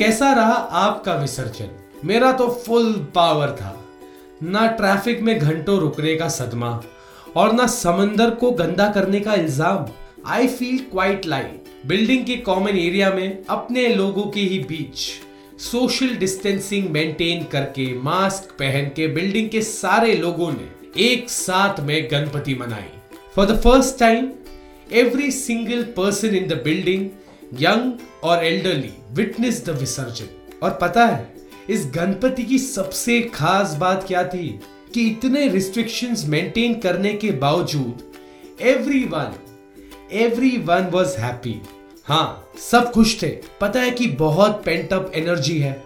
कैसा रहा आपका विसर्जन? मेरा तो फुल पावर था। ना ट्रैफ़िक में घंटों रुकने का सदमा और ना समंदर को गंदा करने का इल्ज़ाम। I feel quite light building के कॉमन एरिया में अपने लोगों के ही बीच सोशल डिस्टेंसिंग मेंटेन करके मास्क पहन के बिल्डिंग के सारे लोगों ने एक साथ में गणपति मनाई। For the first time every single person in the building young और एल्डरली विटनेस द विसर्जन। और पता है, इस गणपति की सबसे खास बात क्या थी? कि इतने रिस्ट्रिक्शंस मेंटेन करने के बावजूद everyone everyone was happy हाँ सब खुश थे। पता है कि बहुत पेंट अप एनर्जी है।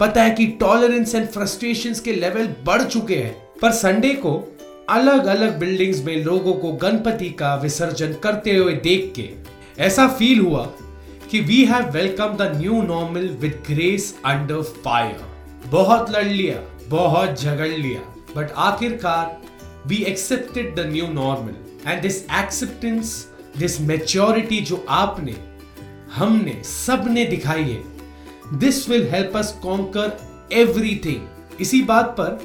पता है कि टॉलरेंस एंड फ्रस्ट्रेशन के लेवल बढ़ चुके हैं। पर संडे को अलग अलग बिल्डिंग्स में लोगों को गणपति का विसर्जन करते हुए देख के ऐसा फील हुआ कि we have welcome the new normal with grace under fire बहुत लड़ लिया, बहुत झगड़ लिया बट आखिरकार we accepted the new normal and this acceptance this maturity जो आपने, हमने, सबने दिखाई है this will help us conquer everything इसी बात पर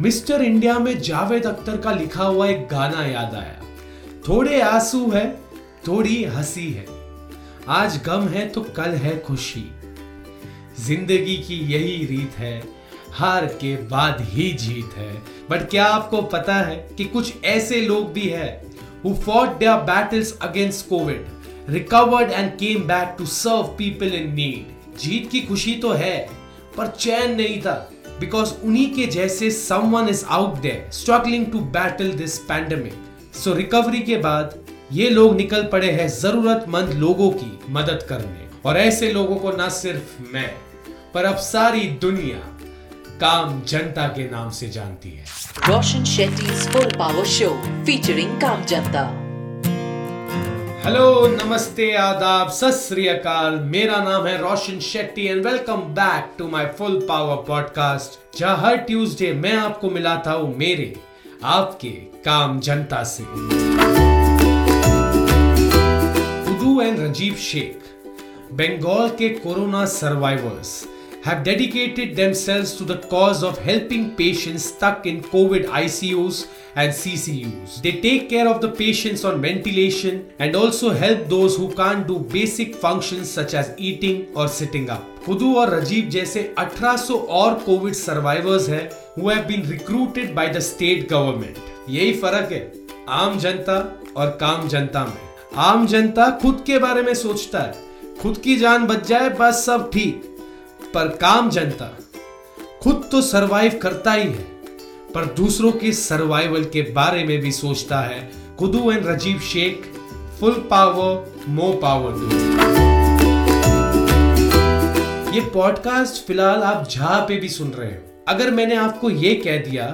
मिस्टर इंडिया में जावेद अख्तर का लिखा हुआ एक गाना याद आया। थोड़े आँसू है, थोड़ी हँसी है। आज गम है तो कल है खुशी। ज़िंदगी की यही रीत है हार के बाद ही जीत है। बट क्या आपको पता है कि कुछ ऐसे लोग भी है who fought their battles against COVID, recovered and came back to serve people in need. जीत की खुशी तो है पर चैन नहीं था बिकॉज़ उन्हीं के जैसे someone is out there struggling to battle this pandemic so recovery के बाद ये लोग निकल पड़े हैं जरूरतमंद लोगों की मदद करने। और ऐसे लोगों को ना सिर्फ़ मैं पर अब सारी दुनिया काम जनता के नाम से जानती है। Roshan Shetty full power show featuring काम जनता। हेलो नमस्ते आदाब सत मेरा नाम है Roshan Shetty and welcome back to my full power podcast जहाँ हर ट्यूसडे मैं आपको मिलाता हूँ मेरे आपके काम जनता से। उदू एंड राजीव शेख बंगाल के corona survivors have dedicated themselves to the cause of helping patients stuck in COVID ICUs and CCUs. They take care of the patients on ventilation and also help those who can't do basic functions such as eating or sitting up. खुदू और राजीव जैसे 1800 और covid survivors हैं who have been recruited by the state government. यही फ़र्क है आम जनता और काम जनता में आम जनता खुद के बारे में सोचता है। खुद की जान बच जाए, बस सब ठीक। पर काम जनता, खुद तो सरवाइव करता ही है। पर दूसरों के सर्वाइवल के बारे में भी सोचता है। कुदू and Rajeev Sheikh full power mo power ये पॉडकास्ट फ़िलहाल आप जहाँ पे भी सुन रहे हो। अगर मैंने आपको ये कह दिया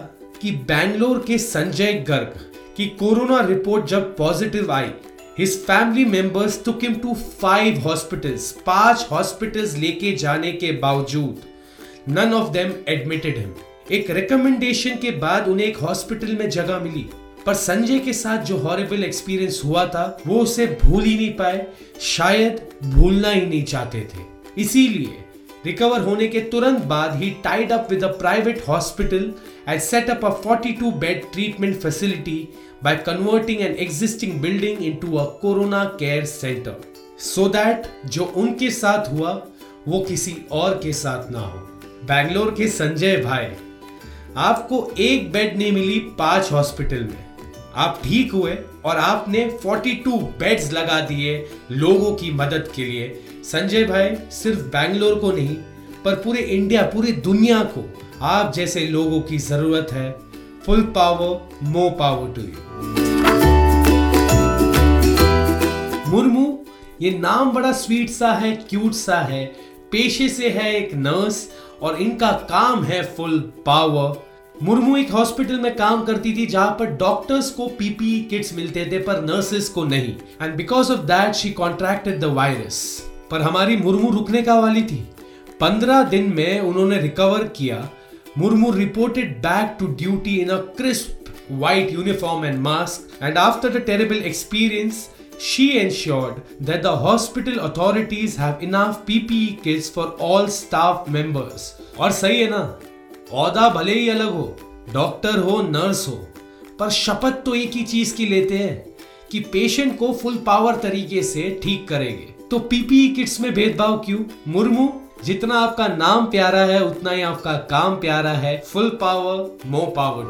कि बैंगलोर के संजय गर्ग की कोरोना रिपोर्ट जब पॉजिटिव आई His family members took him to five hospitals. पाँच हॉस्पिटल्स लेके जाने के बावजूद, none of them admitted him. एक रिकमेंडेशन के बाद उन्हें एक हॉस्पिटल में जगह मिली, पर संजय के साथ जो हॉरिबल एक्सपीरियंस हुआ था, वो उसे भूल ही नहीं पाए, शायद भूलना ही नहीं चाहते थे इसीलिए रिकवर होने के तुरंत बाद ही tied up with a private hospital and set up a 42 bed treatment facility by converting an existing building into a corona care center, so that जो उनके साथ हुआ, वो किसी और के साथ ना हो। बैंगलोर के संजय भाई, आपको एक बेड नहीं मिली पाँच हॉस्पिटल में। आप ठीक हुए और आपने 42 बेड्स लगा दिए लोगों की मदद के लिए। संजय भाई सिर्फ़ बैंगलोर को नहीं, पर पूरे इंडिया पूरी दुनिया को आप जैसे लोगों की ज़रूरत है। Full power mo power to you Murmu, ये नाम बड़ा स्वीट सा है क्यूट सा है, पेशे से है एक नर्स और इनका काम है फुल पावर मुर्मू एक हॉस्पिटल में काम करती थी जहाँ पर डॉक्टर्स को पीपीई किट्स मिलते थे, पर नर्सेस को नहीं. And because of that she contracted the virus पर हमारी मुर्मू रुकने का वाली थी. पंद्रह दिन में उन्होंने रिकवर किया Murmu reported back to duty in a crisp white uniform and mask and after the terrible experience she ensured that the hospital authorities have enough PPE kits for all staff members. और सही है ना औदा भले ही अलग हो doctor हो nurse हो पर शपथ तो एक ही चीज़ की लेते हैं कि पेशेंट को फुल पावर तरीके से ठीक करेंगे तो पीपीई किट्स में भेदभाव क्यों मुर्मू जितना आपका नाम प्यारा है, उतना ही आपका काम प्यारा है। फुल पावर मो पावर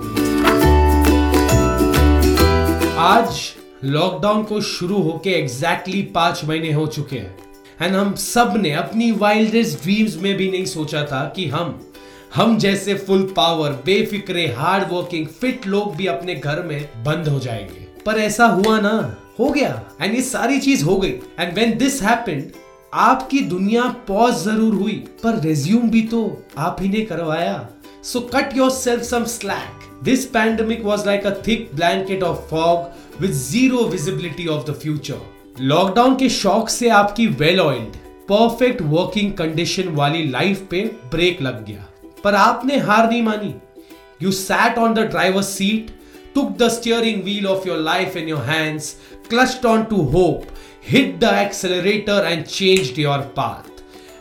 आज लॉकडाउन को शुरू होके एग्जैक्टली पाँच महीने हो चुके हैं। एंड हम सबने अपनी वाइल्डेस्ट ड्रीम्स में भी नहीं सोचा था कि हम हम जैसे फुल पावर बेफिक्रे हार्ड वर्किंग फिट लोग भी अपने घर में बंद हो जाएँगे। पर ऐसा हुआ ना, हो गया। एंड ये सारी चीज़ हो गई। एंड वेन दिस हैपेंड आपकी दुनिया पॉज ज़रूर हुई पर रेज्यूम भी तो आप ही ने करवाया। So cut yourself some slack this pandemic was like a thick blanket of fog with zero visibility of the future lockdown के शौक से आपकी well oiled perfect working condition वाली लाइफ पे ब्रेक लग गया। पर आपने हार नहीं मानी। You sat on the driver seat took the steering wheel of your life in your hands, clutched on to hope, hit the accelerator and changed your path.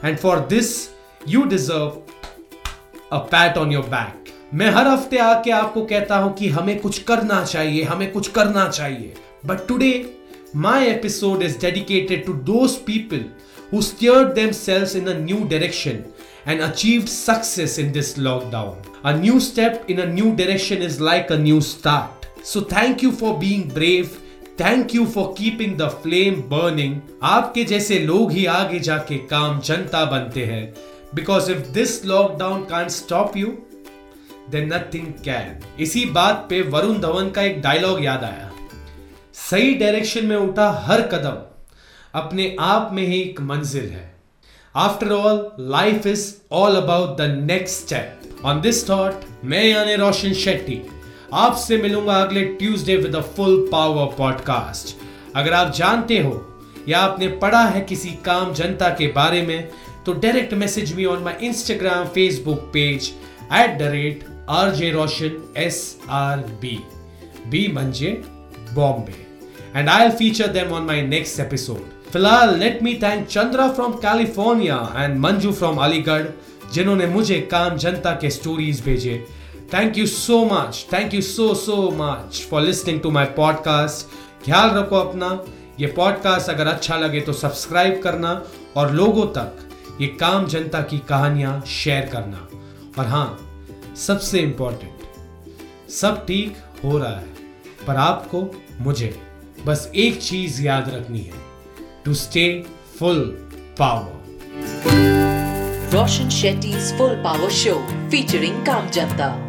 And for this, you deserve a pat on your back. मैं हर हफ़्ते आके आपको कहता हूँ कि हमें कुछ करना चाहिए हमें कुछ करना चाहिए but today my episode is dedicated to those people who new direction and achieve success in this lockdown a new step in a new direction is like a new start so thank you for being brave Thank you for keeping the flame burning. आपके जैसे लोग ही आगे जाके काम जनता बनते हैं. Because if this lockdown can't stop you, then nothing can. इसी बात पे वरुण धवन का एक डायलॉग याद आया. सही डायरेक्शन में उठा हर कदम. अपने आप में ही एक मंजिल है. After all life is all about the next step on this thought मैं यानी रोशन शेट्टी. आपसे मिलूँगा अगले Tuesday with a full power podcast अगर आप जानते हो या आपने पढ़ा है किसी काम जनता के बारे में तो direct message me on my Instagram Facebook page at the rate R J Roshan S R B B मंजे Bombay and I'll feature them on my next episode. फ़िलहाल let me thank Chandra from California and Manju from Aligarh जिन्होंने मुझे काम जनता के stories भेजे। Thank you so much thank you so so much for listening to my podcast ख्याल रखो अपना। ये पॉडकास्ट अगर अच्छा लगे तो सब्सक्राइब करना और लोगों तक ये काम जनता की कहानियाँ शेयर करना। और हाँ सबसे इंपॉर्टेंट सब ठीक हो रहा है, पर आपको, मुझे बस एक चीज़ याद रखनी है to stay full power Roshan Shetty's Full Power Show, featuring Kam Janta.